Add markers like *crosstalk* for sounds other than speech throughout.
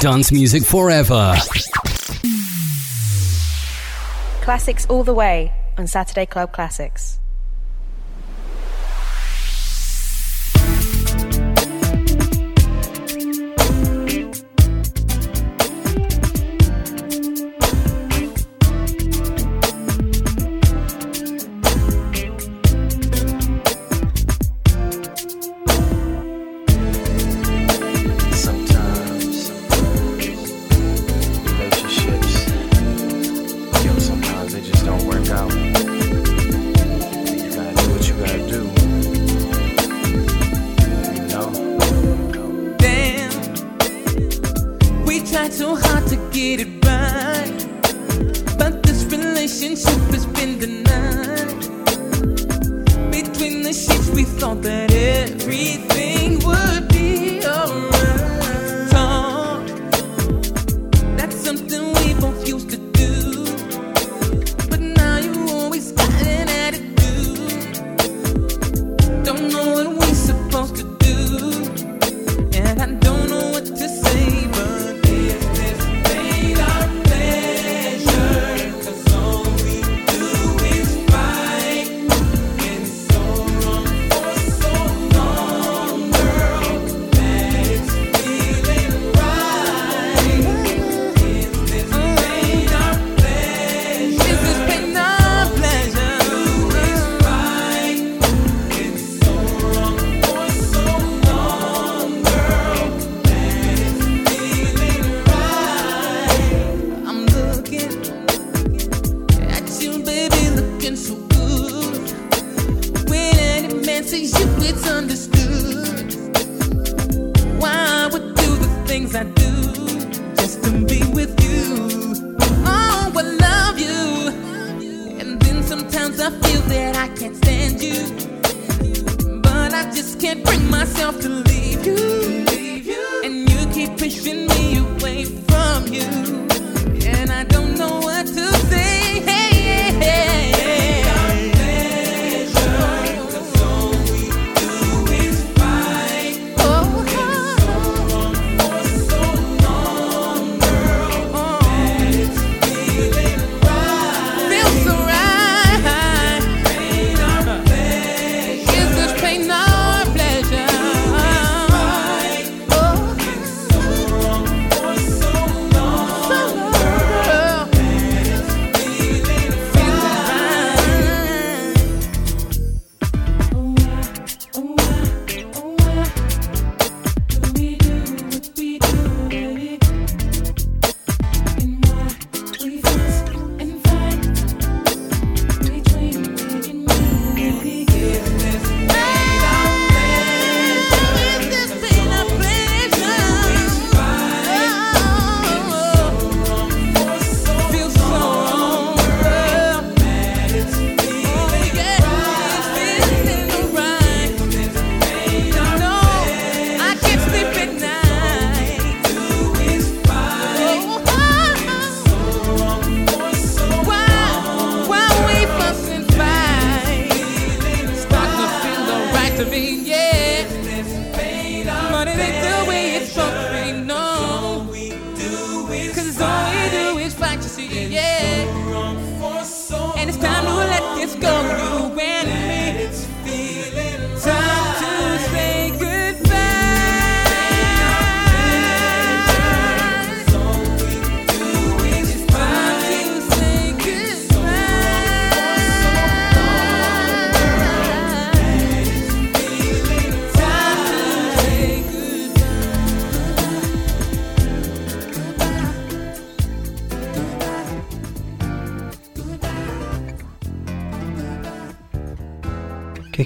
Dance music forever. Classics all the way on Saturday Club Classics.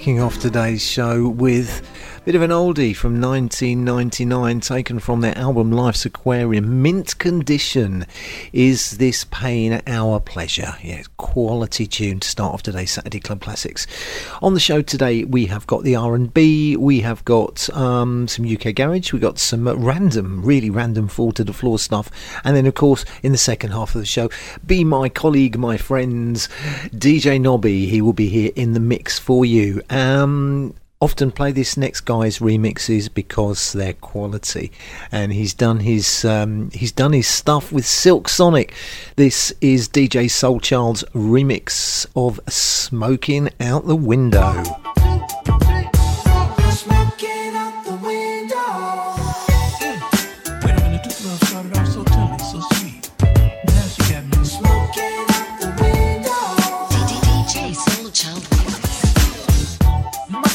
Kicking off today's show with bit of an oldie from 1999 taken from their album Life's Aquarium. Mint Condition. Is this pain our pleasure? Yeah, quality tune to start off today's Saturday Club Classics. On the show today, we have got the R&B, we have got um, some UK garage, we got some random, really random fall to the floor stuff, and then of course in the second half of the show, be my colleague, my friends, DJ Nobby. He will be here in the mix for you. Um, often play this next guy's remixes because they're quality, and he's done his um, he's done his stuff with Silk Sonic. This is DJ Soulchild's remix of "Smoking Out the Window."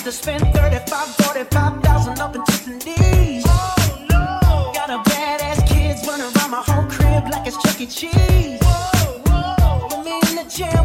to spend 35, 45,000 up in Tiffany's. Oh, no. Got a badass kids running around my whole crib like it's Chuck E. Cheese. Whoa, whoa. With me in the gym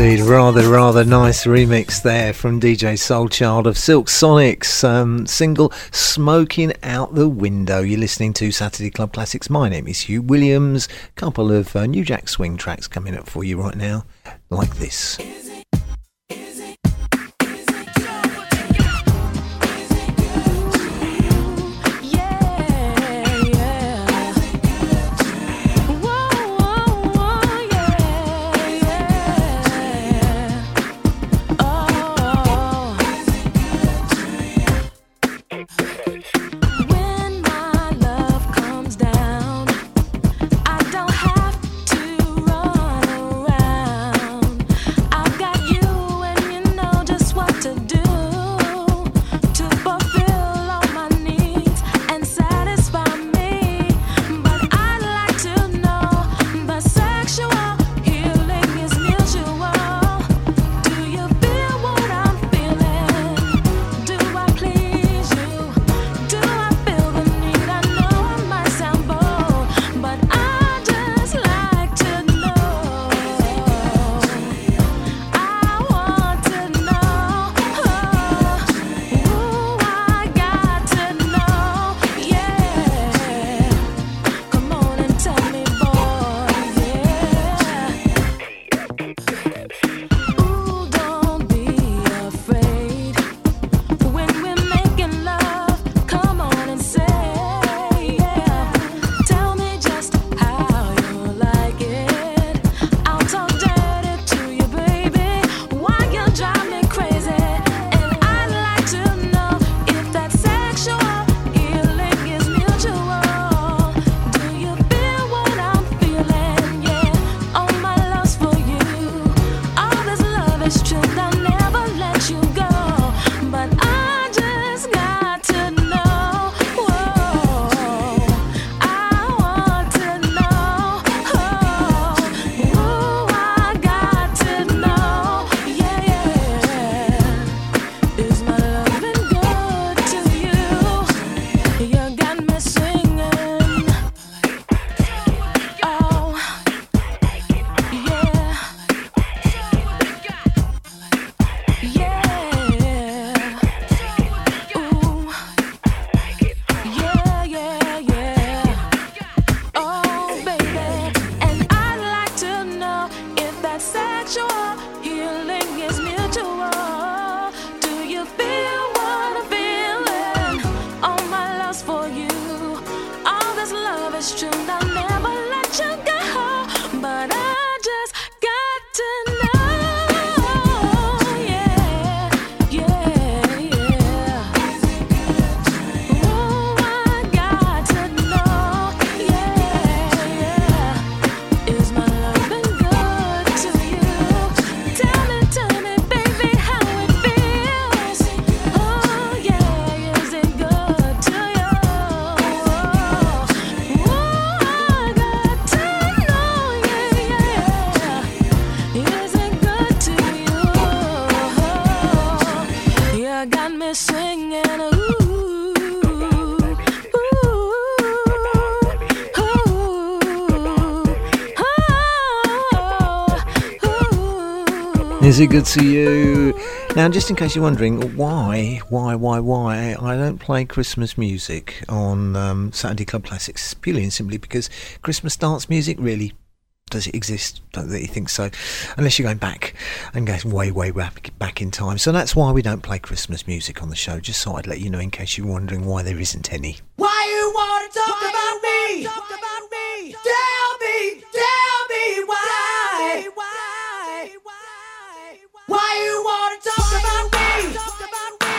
indeed. Rather, rather nice remix there from DJ Soulchild of Silk Sonic's um, single Smoking Out the Window. You're listening to Saturday Club Classics. My name is Hugh Williams. Couple of uh, New Jack Swing tracks coming up for you right now, like this. Is it good to you? Now, just in case you're wondering why, why, why, why I don't play Christmas music on um, Saturday Club Classics, purely and simply because Christmas dance music really does it exist? Don't really think so, unless you're going back and going way, way back, back in time. So that's why we don't play Christmas music on the show. Just so I'd let you know in case you're wondering why there isn't any. Why you wanna talk about me? Talk about me. Tell me, tell me why. Why why you wanna talk Why about me?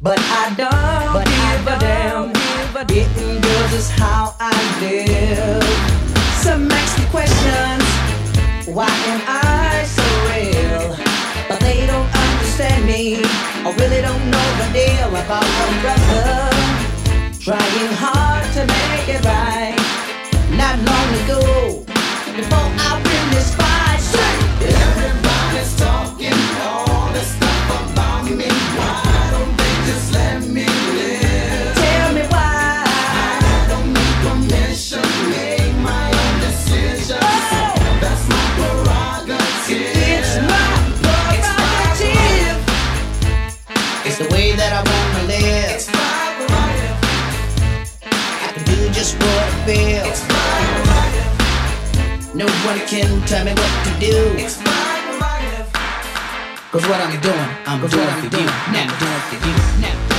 But I don't but give a damn. Getting girls is how I live. Some ask me questions. Why am I so real? But they don't understand me. I really don't know the deal about my brother. Trying hard to make it right. Not long ago, before I win this fight, feel. It's my no one can tell me what to do. It's my. Cause what I'm doing, I'm doing, what I'm now. I'm doing for you now.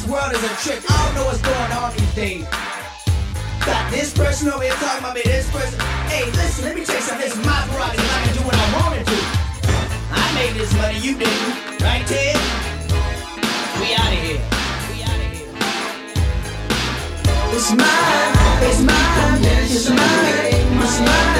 This world is a trick. I don't know what's going on these days. Got this person over here talking about me, this person. Hey, listen, let me tell you something. It's my prerogative. I can do what I want to. I made this money, you didn't. Right, Ted? We out of here. It's mine, it's mine, it's mine, it's mine.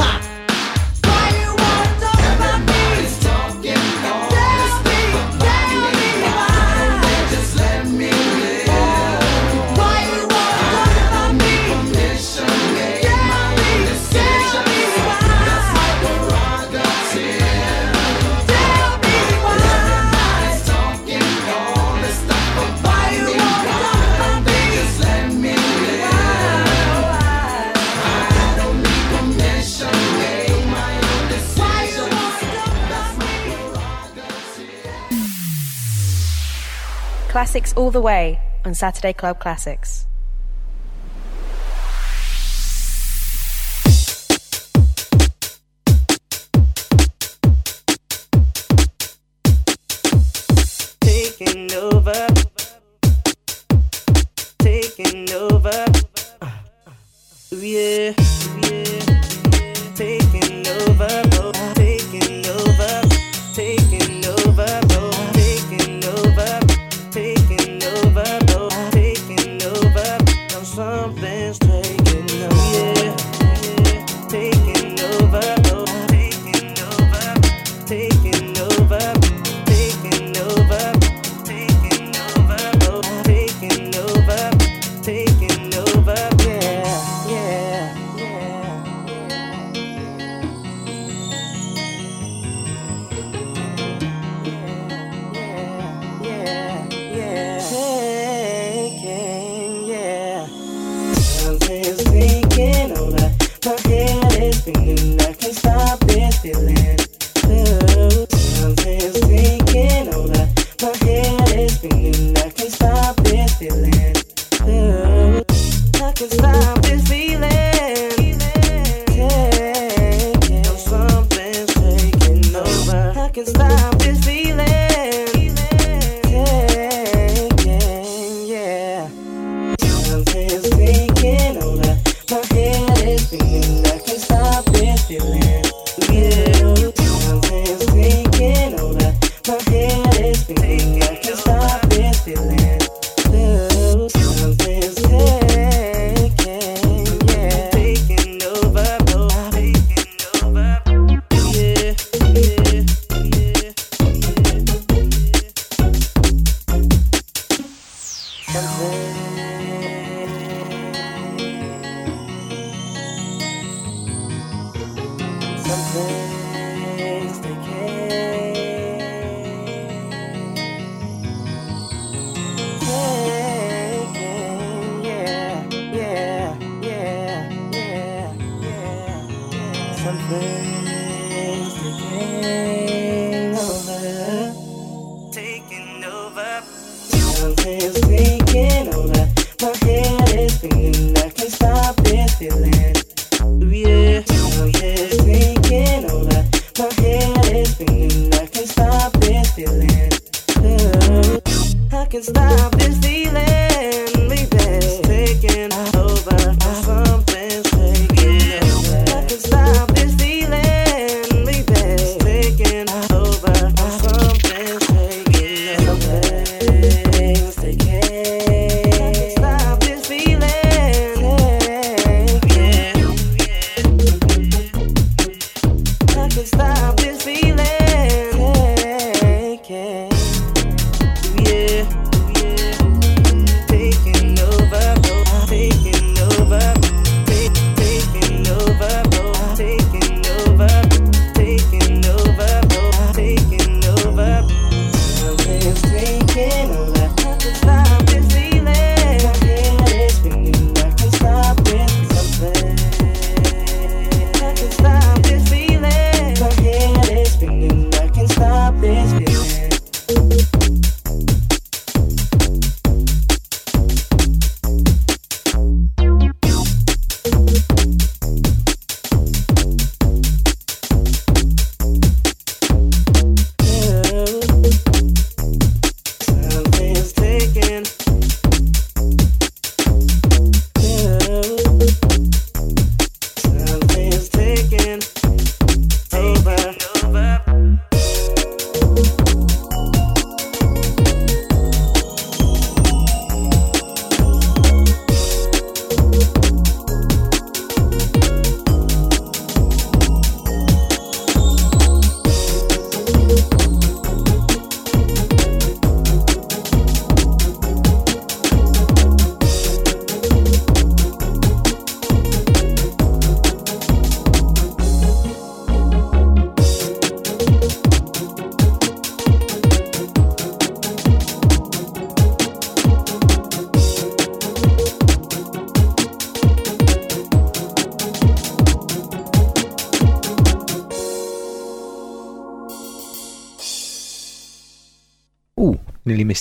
Classics all the way on Saturday Club Classics. Taking over. Taking over. Uh, uh, uh, yeah.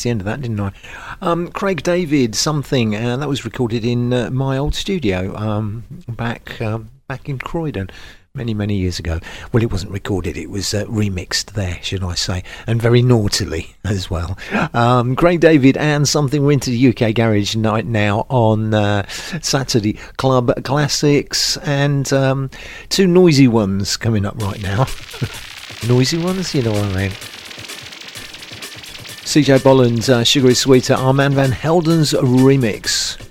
the end of that, didn't I? Um, Craig David, something, and uh, that was recorded in uh, my old studio um, back um, back in Croydon many, many years ago. Well, it wasn't recorded, it was uh, remixed there, should I say, and very naughtily *laughs* as well. Um, Craig David and something went to the UK Garage Night now on uh, Saturday. Club Classics and um, two noisy ones coming up right now. *laughs* noisy ones, you know what I mean. CJ Bolland's uh, Sugar is Sweeter, Armand Van Helden's remix.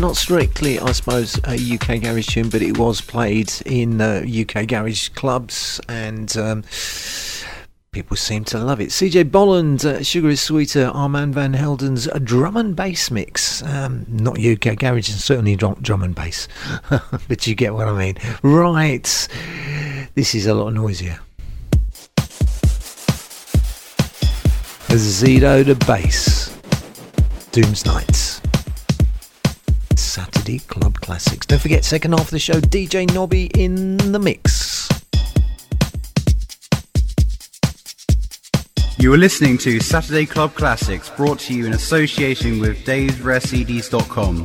Not strictly, I suppose, a UK garage tune, but it was played in uh, UK garage clubs and. Um, People seem to love it. CJ Bolland, uh, Sugar is Sweeter, Armand Van Helden's drum and bass mix. Um, not UK garage, and certainly not drum and bass. *laughs* but you get what I mean. Right. This is a lot noisier. Azzido Da Bass. Dooms Nights. Saturday Club Classics. Don't forget, second half of the show, DJ Nobby in the mix. You are listening to Saturday Club Classics, brought to you in association with Dave'sRareCDs.com.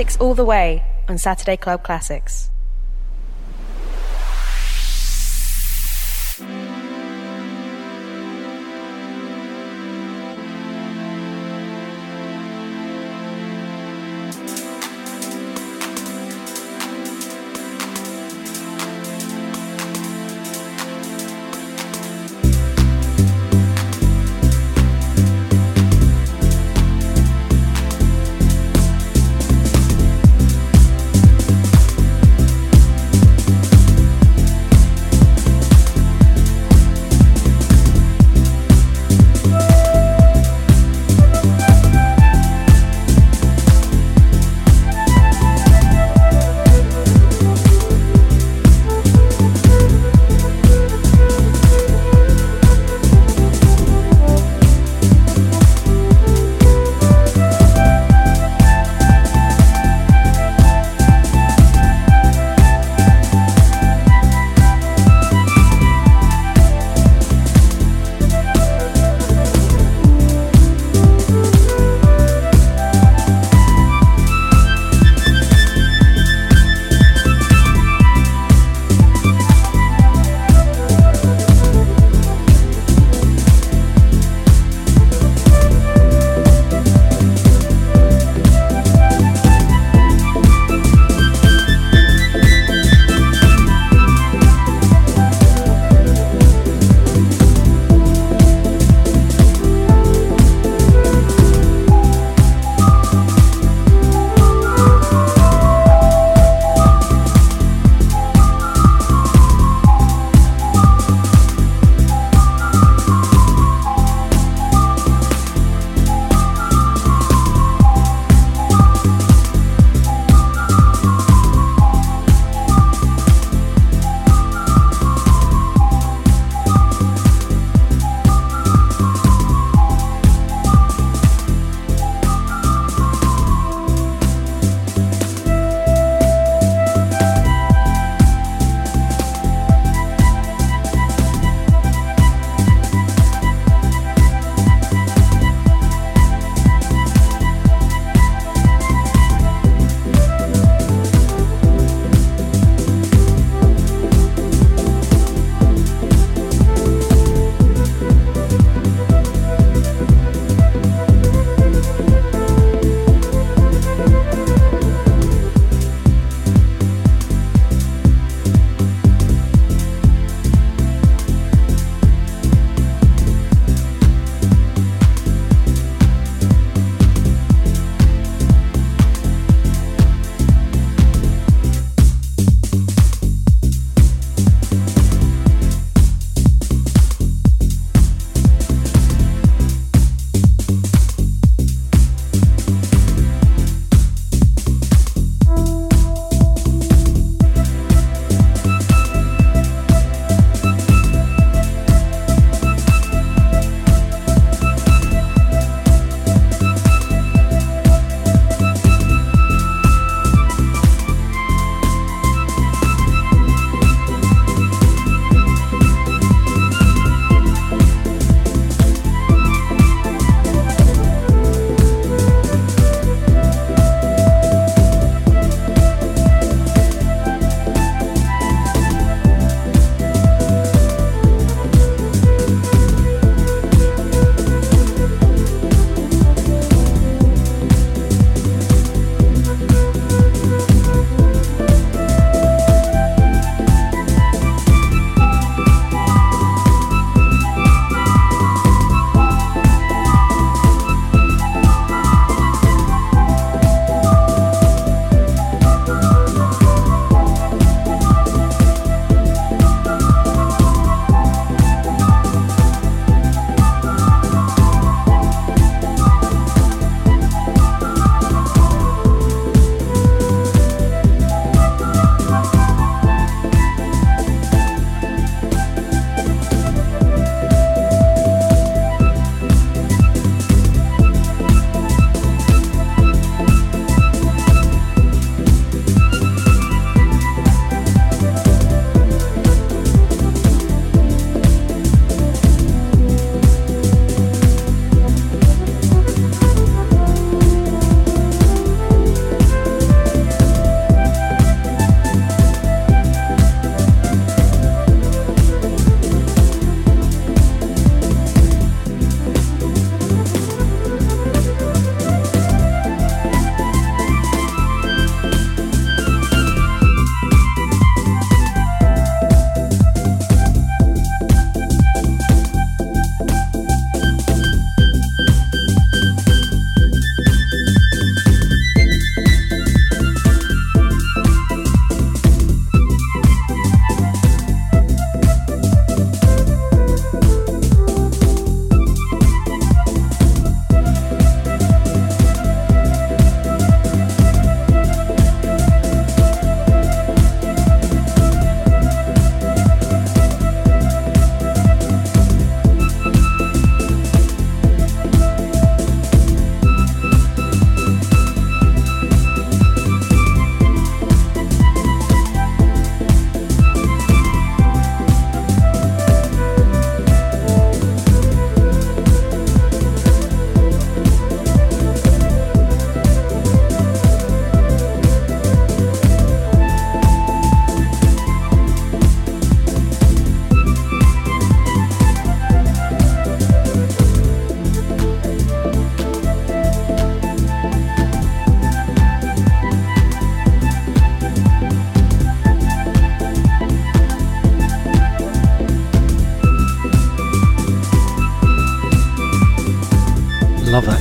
Classics all the way on Saturday Club Classics.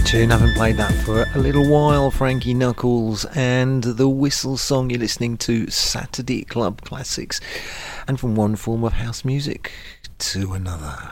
tune. I haven't played that for a little while. Frankie Knuckles and the whistle song you're listening to, Saturday Club Classics. And from one form of house music to another.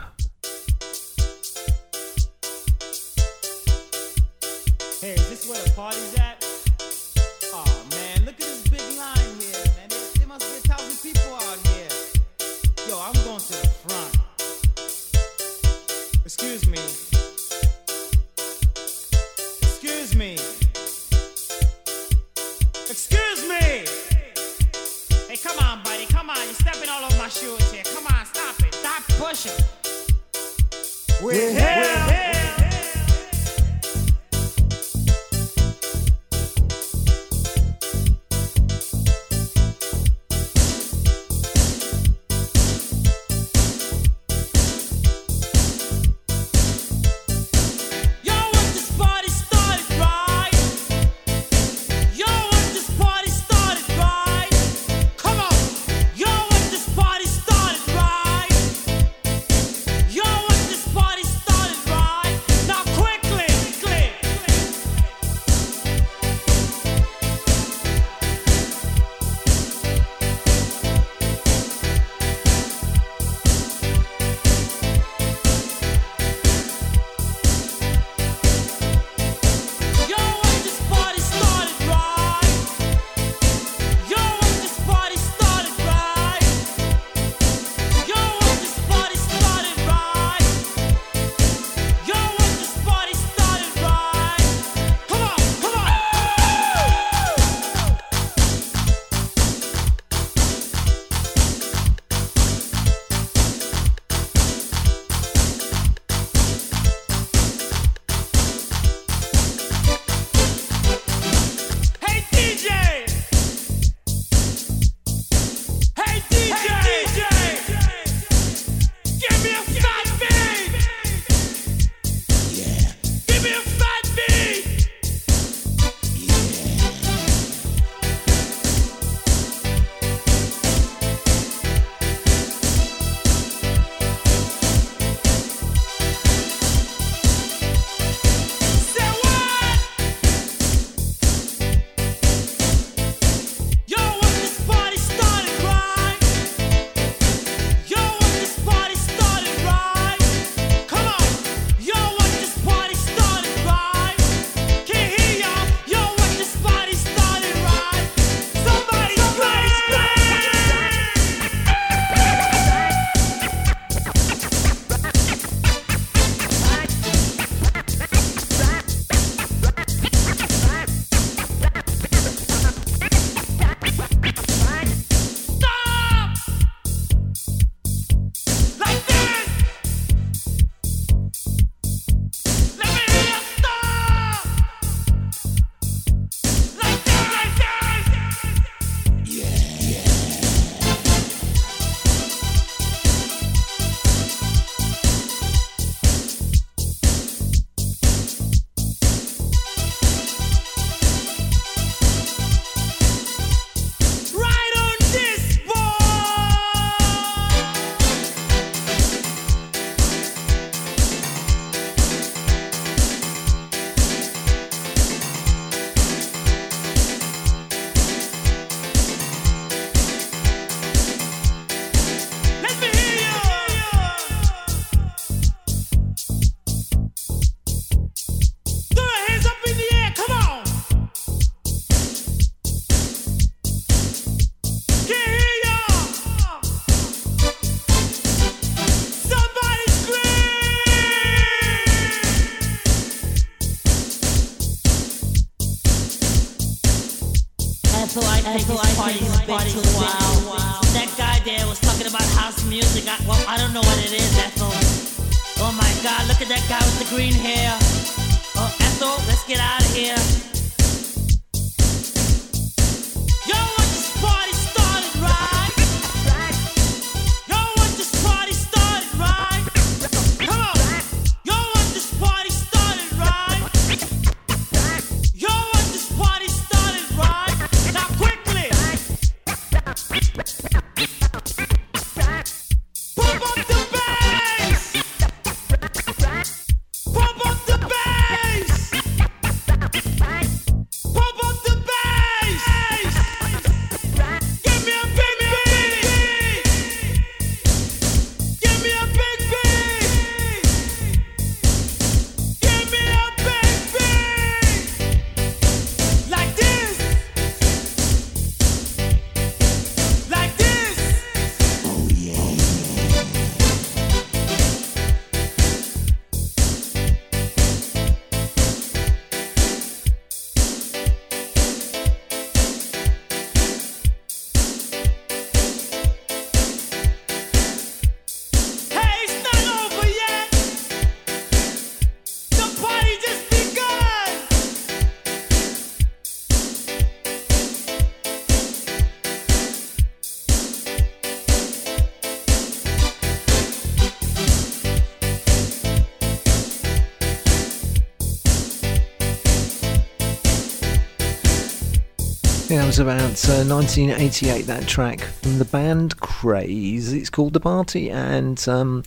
Was about uh, 1988, that track from the band Kraze. It's called The Party, and um,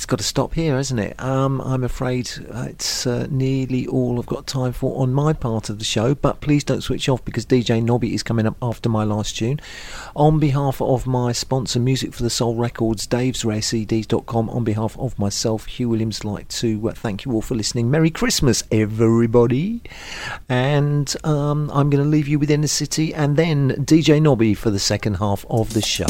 it's got to stop here, hasn't it? Um, I'm afraid uh, it's uh, nearly all I've got time for on my part of the show, but please don't switch off because DJ Nobby is coming up after my last tune. On behalf of my sponsor, Music for the Soul Records, davesrarecds.com, on behalf of myself, Hugh Williams, like to uh, thank you all for listening. Merry Christmas, everybody! And um, I'm going to leave you with Inner City and then DJ Nobby for the second half of the show.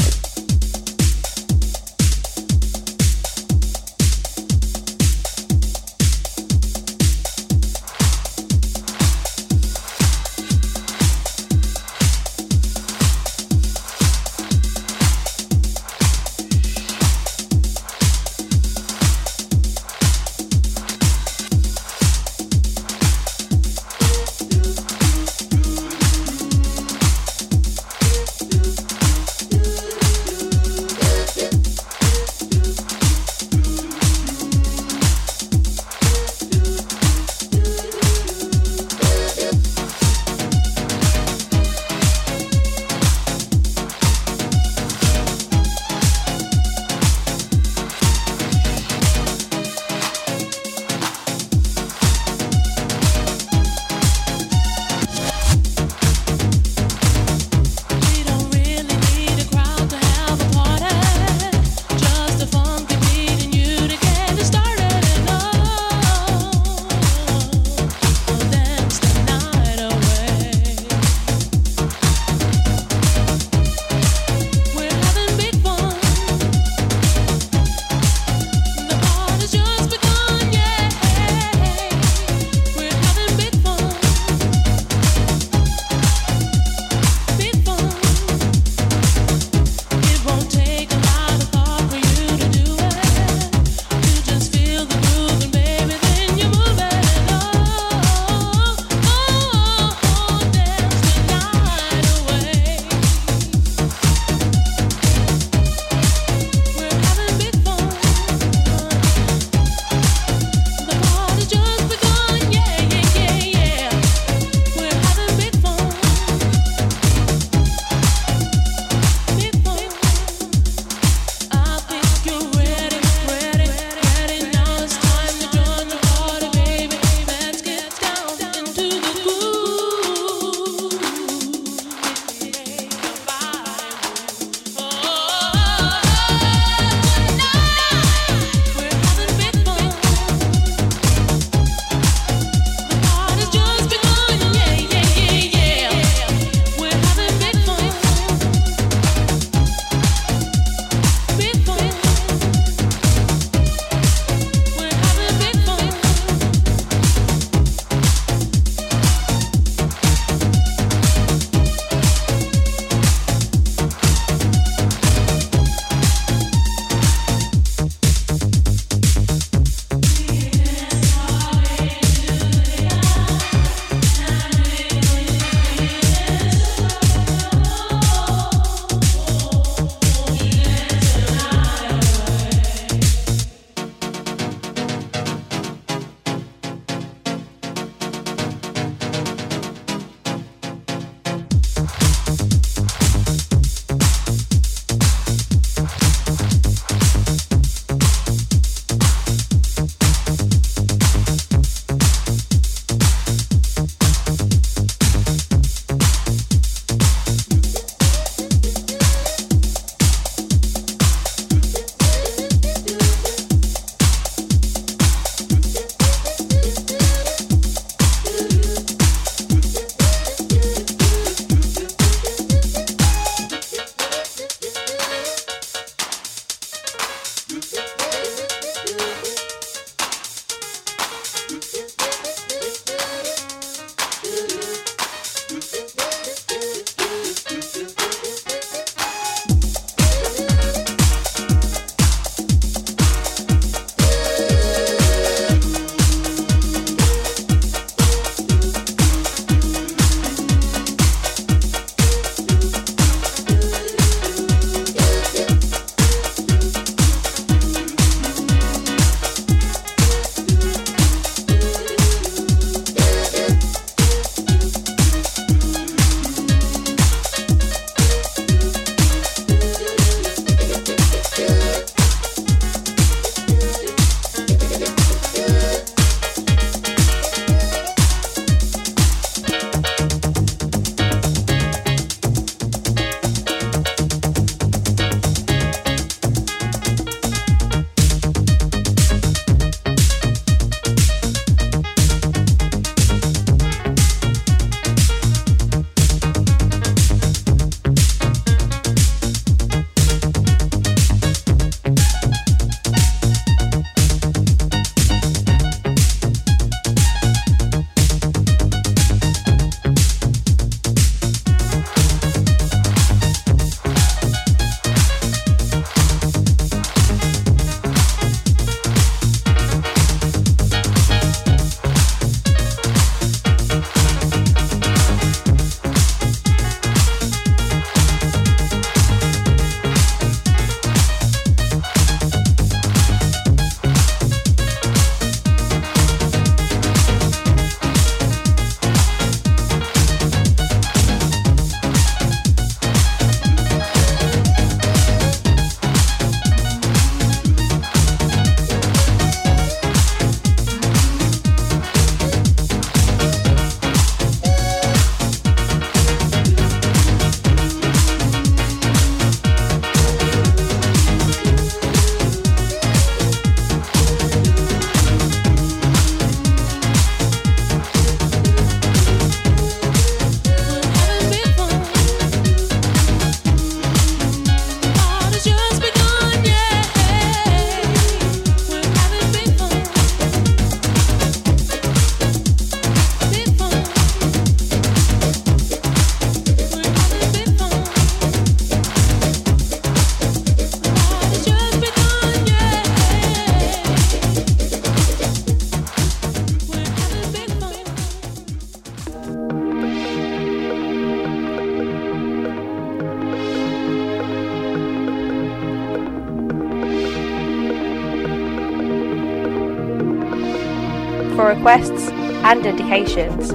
Requests and indications,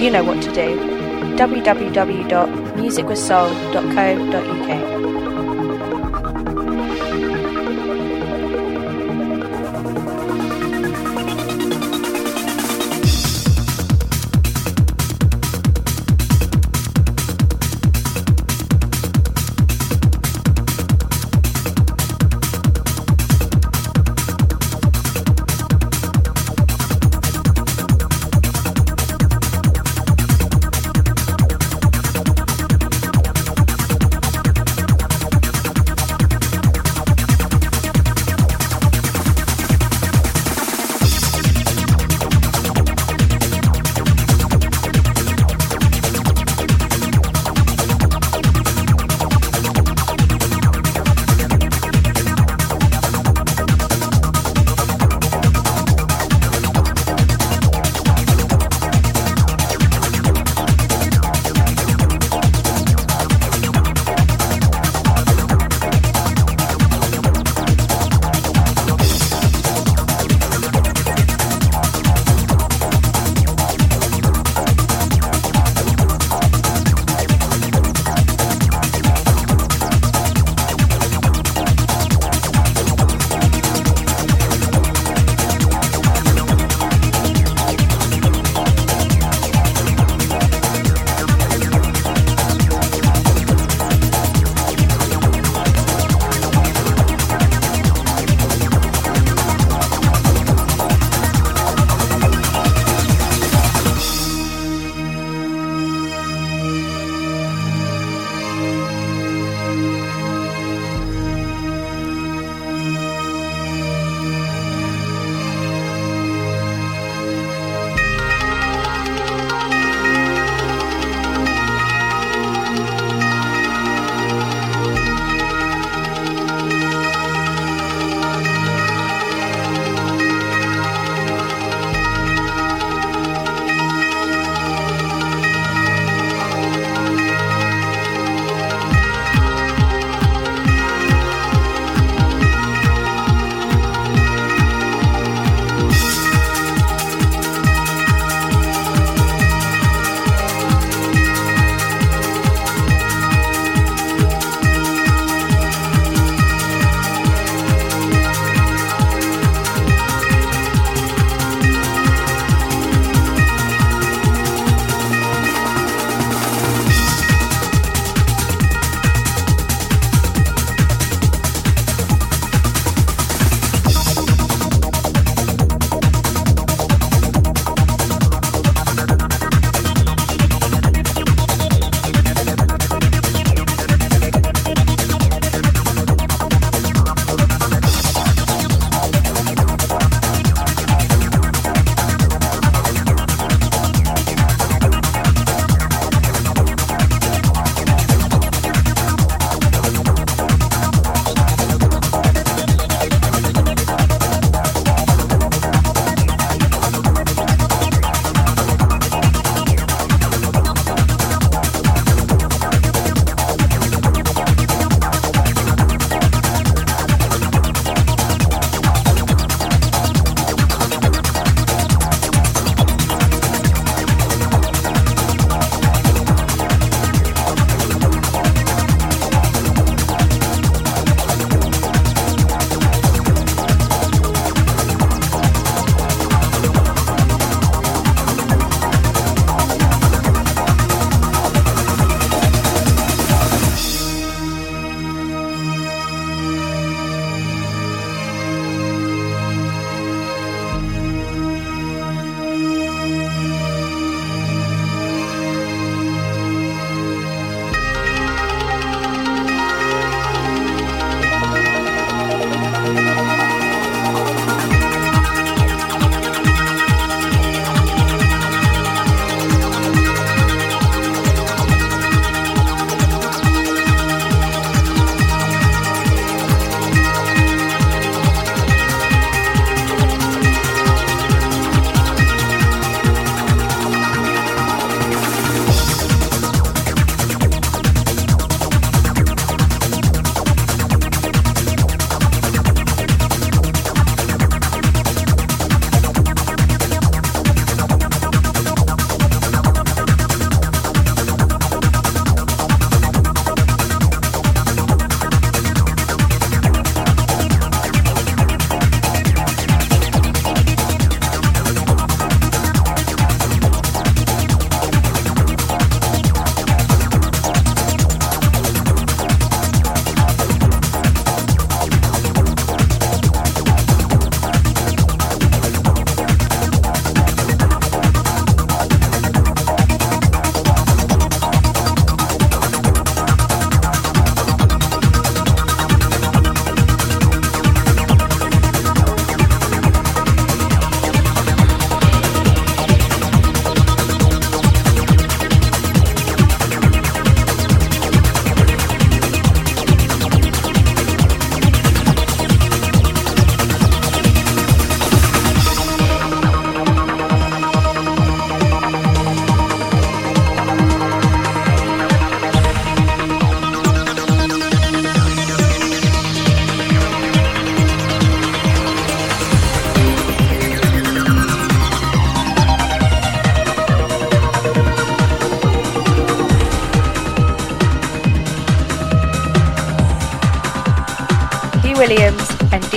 you know what to do. www.musicwithsoul.co.uk.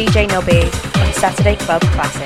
DJ Nobby on Saturday Club Classics.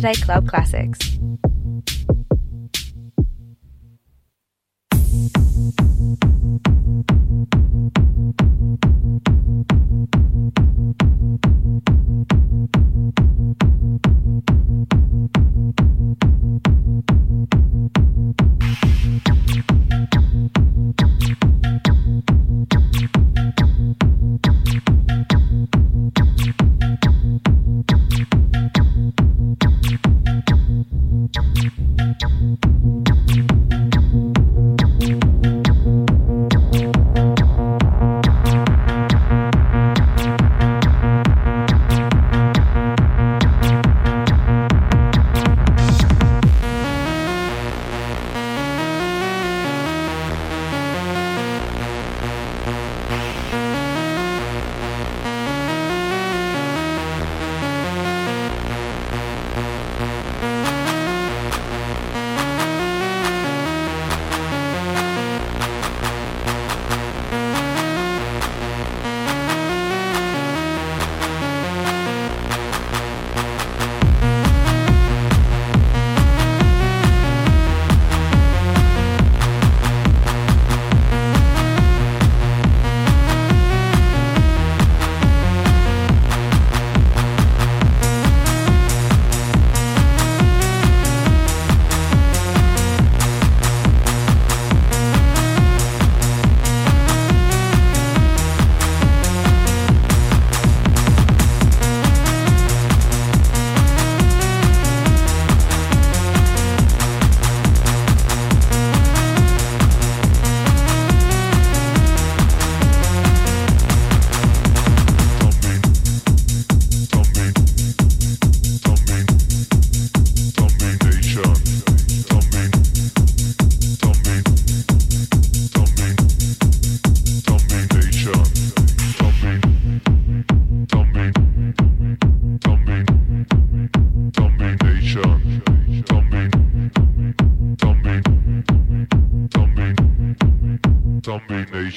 Saturday Club Classics.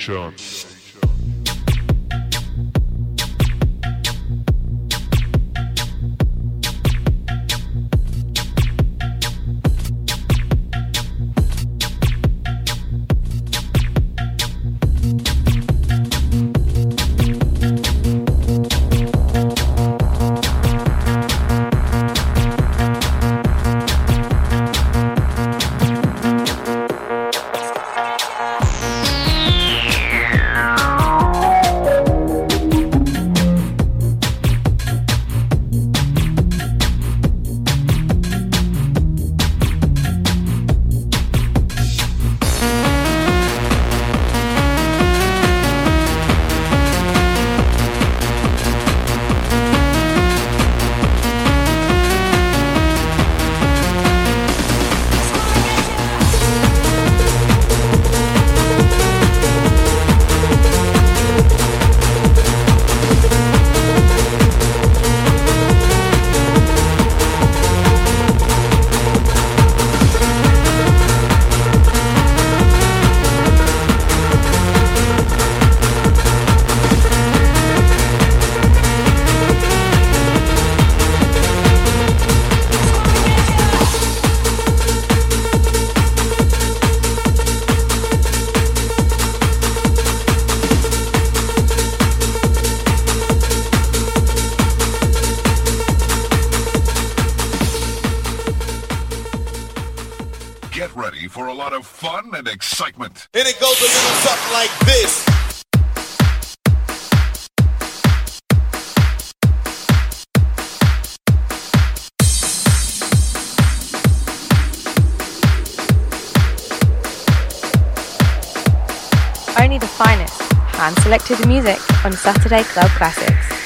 Domination. Get ready for a lot of fun and excitement. And it goes a little something like this. Only the finest, hand selected music on Saturday Club Classics.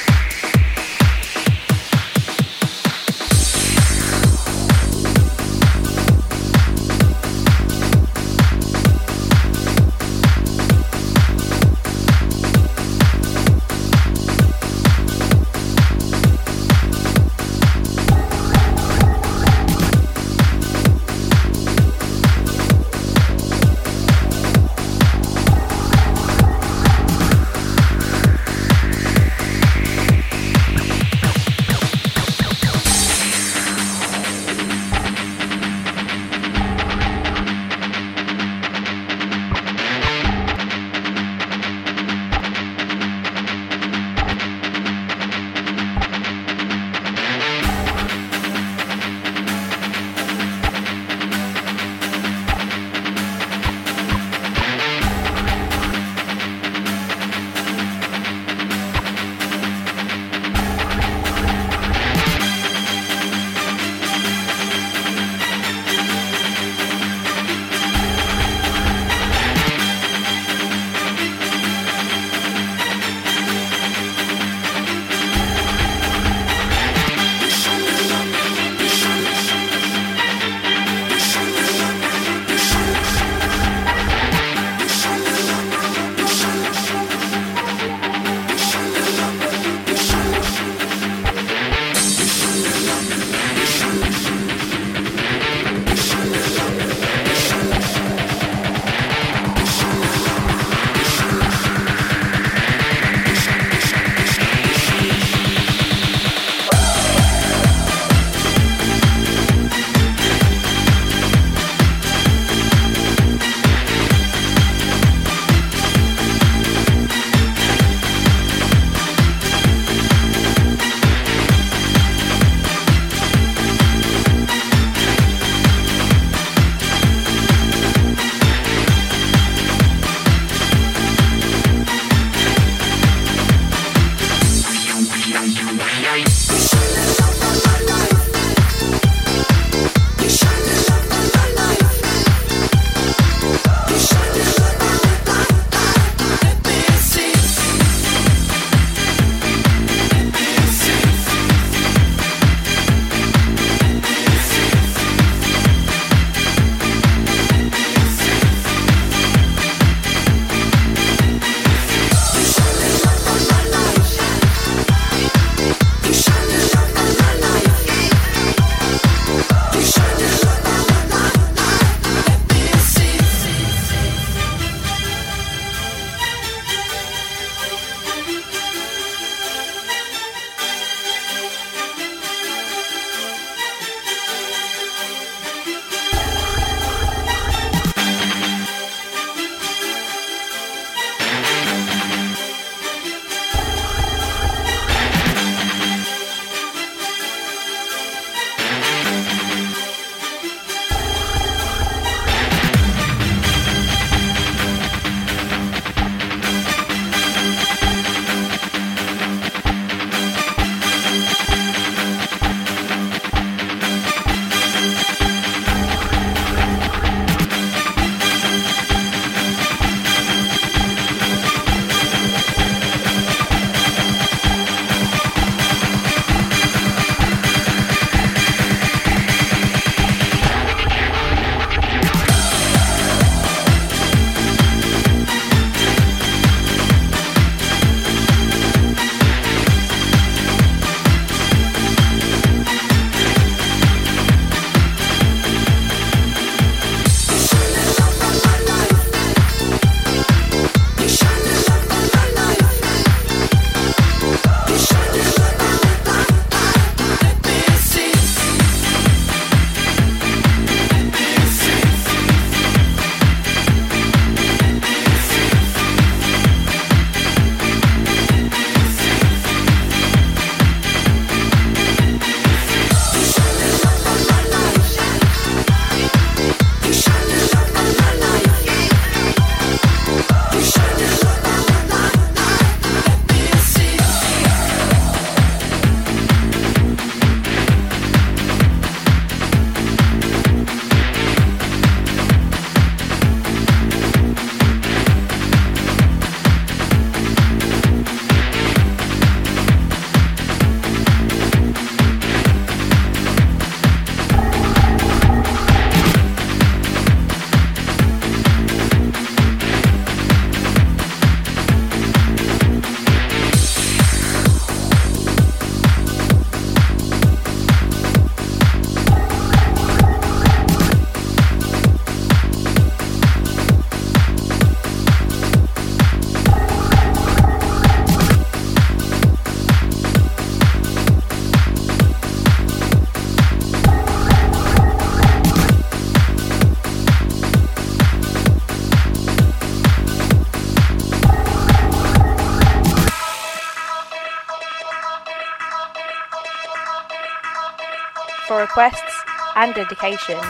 and dedications,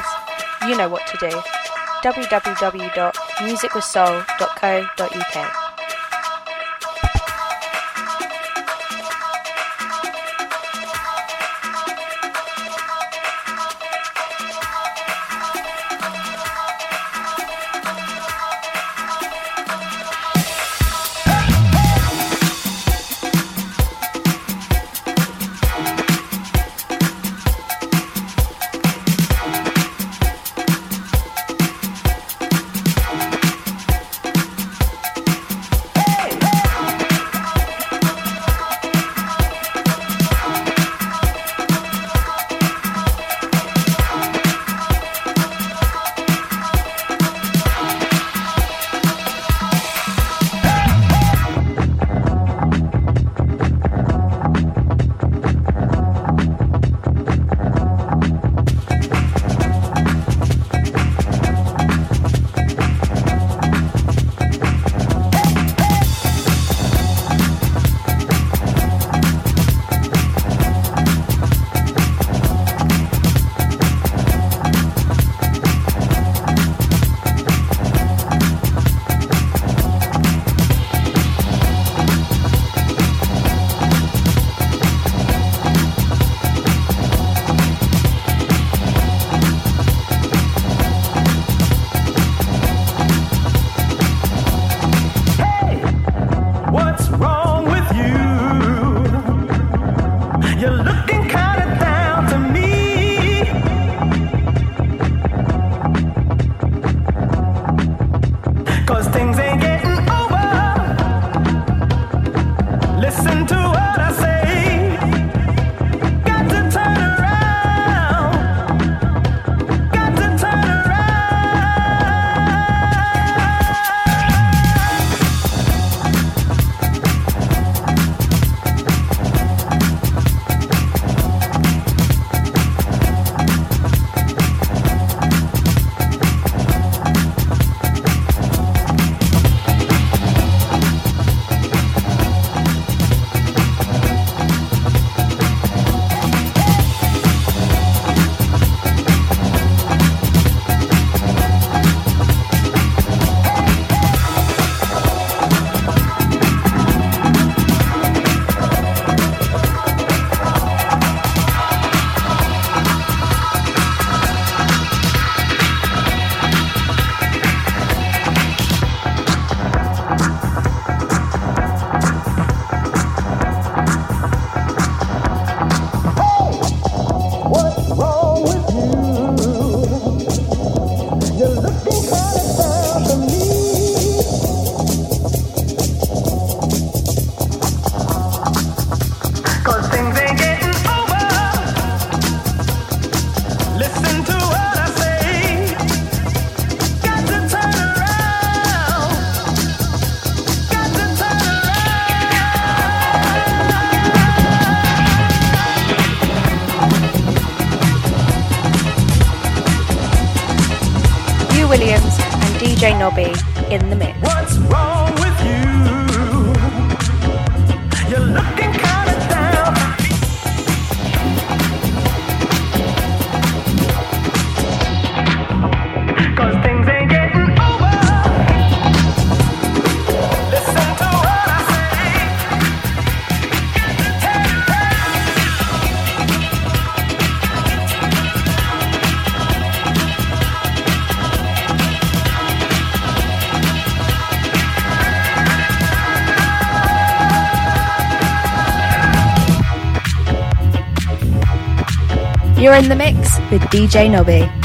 you know what to do. www.musicwithsoul.co.uk I'll be in the mix. You're in the mix with DJ Nobby.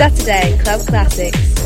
Saturday Club Classics.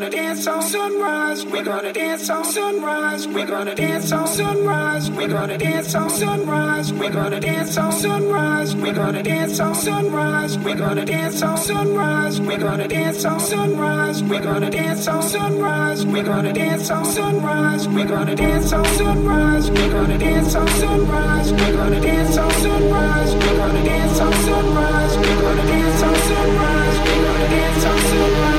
Gonna dance on sunrise, we're gonna dance on sunrise, we're gonna dance on sunrise, we're gonna dance on sunrise, we're gonna dance on sunrise, we're gonna dance on sunrise, we're gonna dance on sunrise, we're gonna dance on sunrise, we're gonna dance on sunrise, we're gonna dance on sunrise, we're gonna dance on sunrise, we're gonna dance on sunrise, we're gonna dance on sunrise, we're gonna dance on sunrise, we're gonna dance on sunrise, we're gonna dance on sunrise,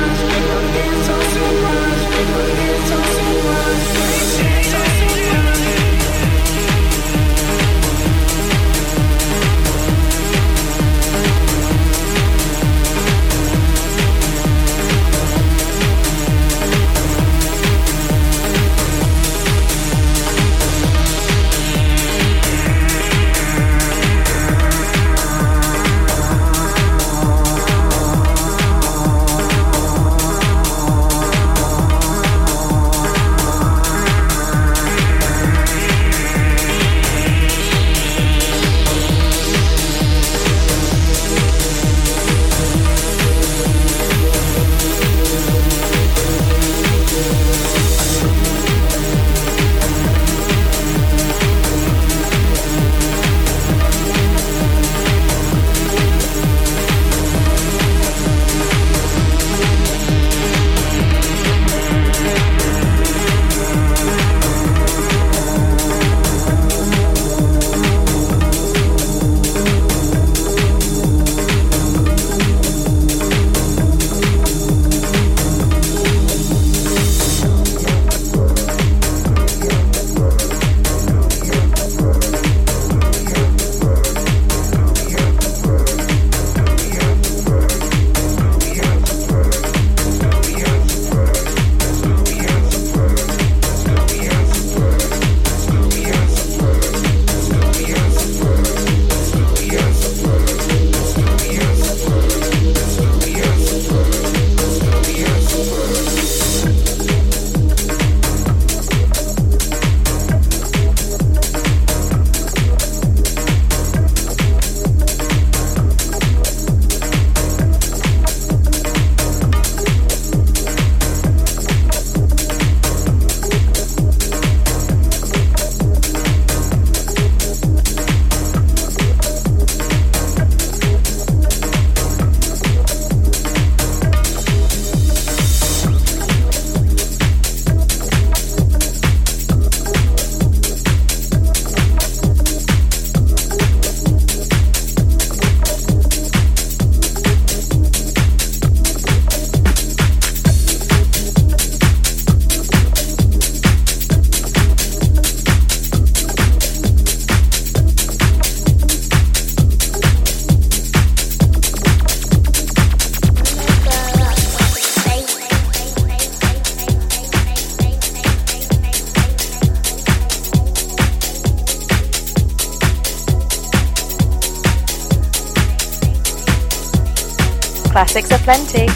Classics are plenty.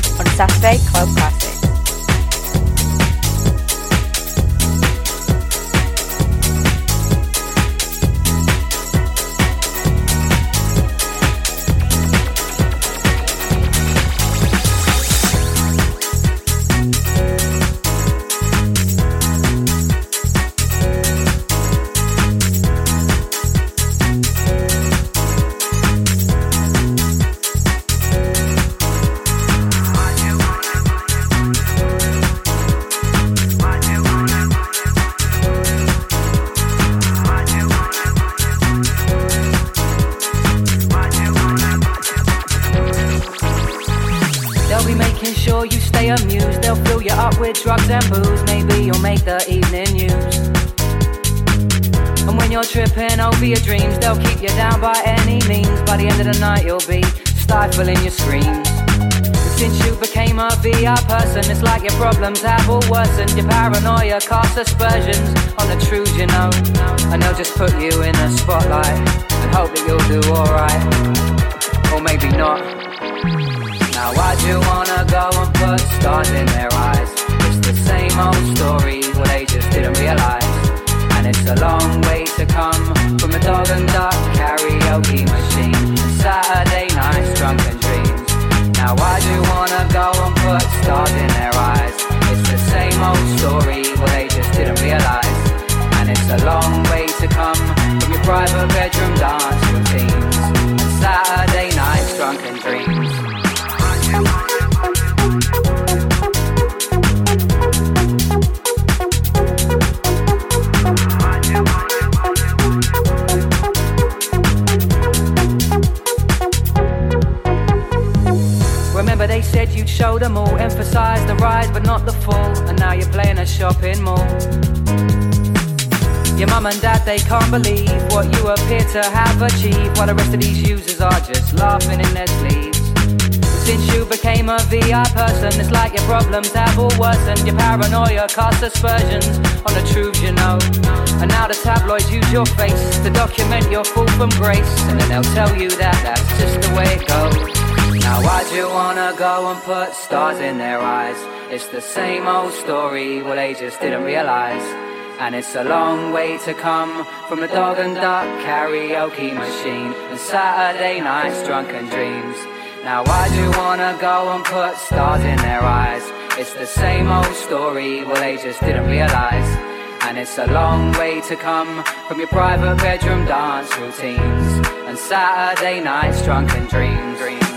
person. It's like your problems have all worsened. Your paranoia casts aspersions on the truth, you know. And they'll just put you in a spotlight and hope that you'll do alright. Or maybe not. Now, why'd you wanna go and put stars in their eyes? It's the same old story, well, they just didn't realize. And it's a long way to come from a dog and duck karaoke machine. Saturday night drunken dreams. Now, why'd you wanna go same old story, well they just didn't realise. And it's a long way to come from your private bedroom down. They can't believe what you appear to have achieved, while the rest of these users are just laughing in their sleeves. Since you became a VI person, it's like your problems have all worsened. Your paranoia casts aspersions on the truths you know. And now the tabloids use your face to document your fall from grace. And then they'll tell you that that's just the way it goes. Now why'd you wanna go and put stars in their eyes? It's the same old story, well they just didn't realize. And it's a long way to come from the dog and duck karaoke machine and Saturday nights drunken dreams. Now I do wanna go and put stars in their eyes? It's the same old story, well they just didn't realize. And it's a long way to come from your private bedroom dance routines and Saturday nights drunken dreams. dreams.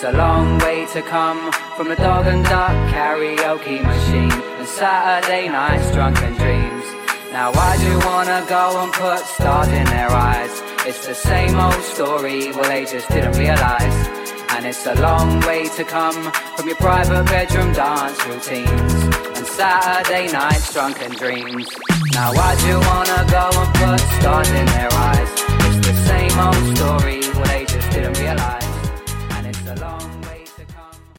It's a long way to come from the dog and duck karaoke machine and Saturday nights drunken dreams. Now why'd you wanna go and put stars in their eyes? It's the same old story, well they just didn't realize. And it's a long way to come from your private bedroom dance routines and Saturday nights drunken dreams. Now why'd you wanna go and put stars in their eyes? It's the same old story, well they just didn't realize.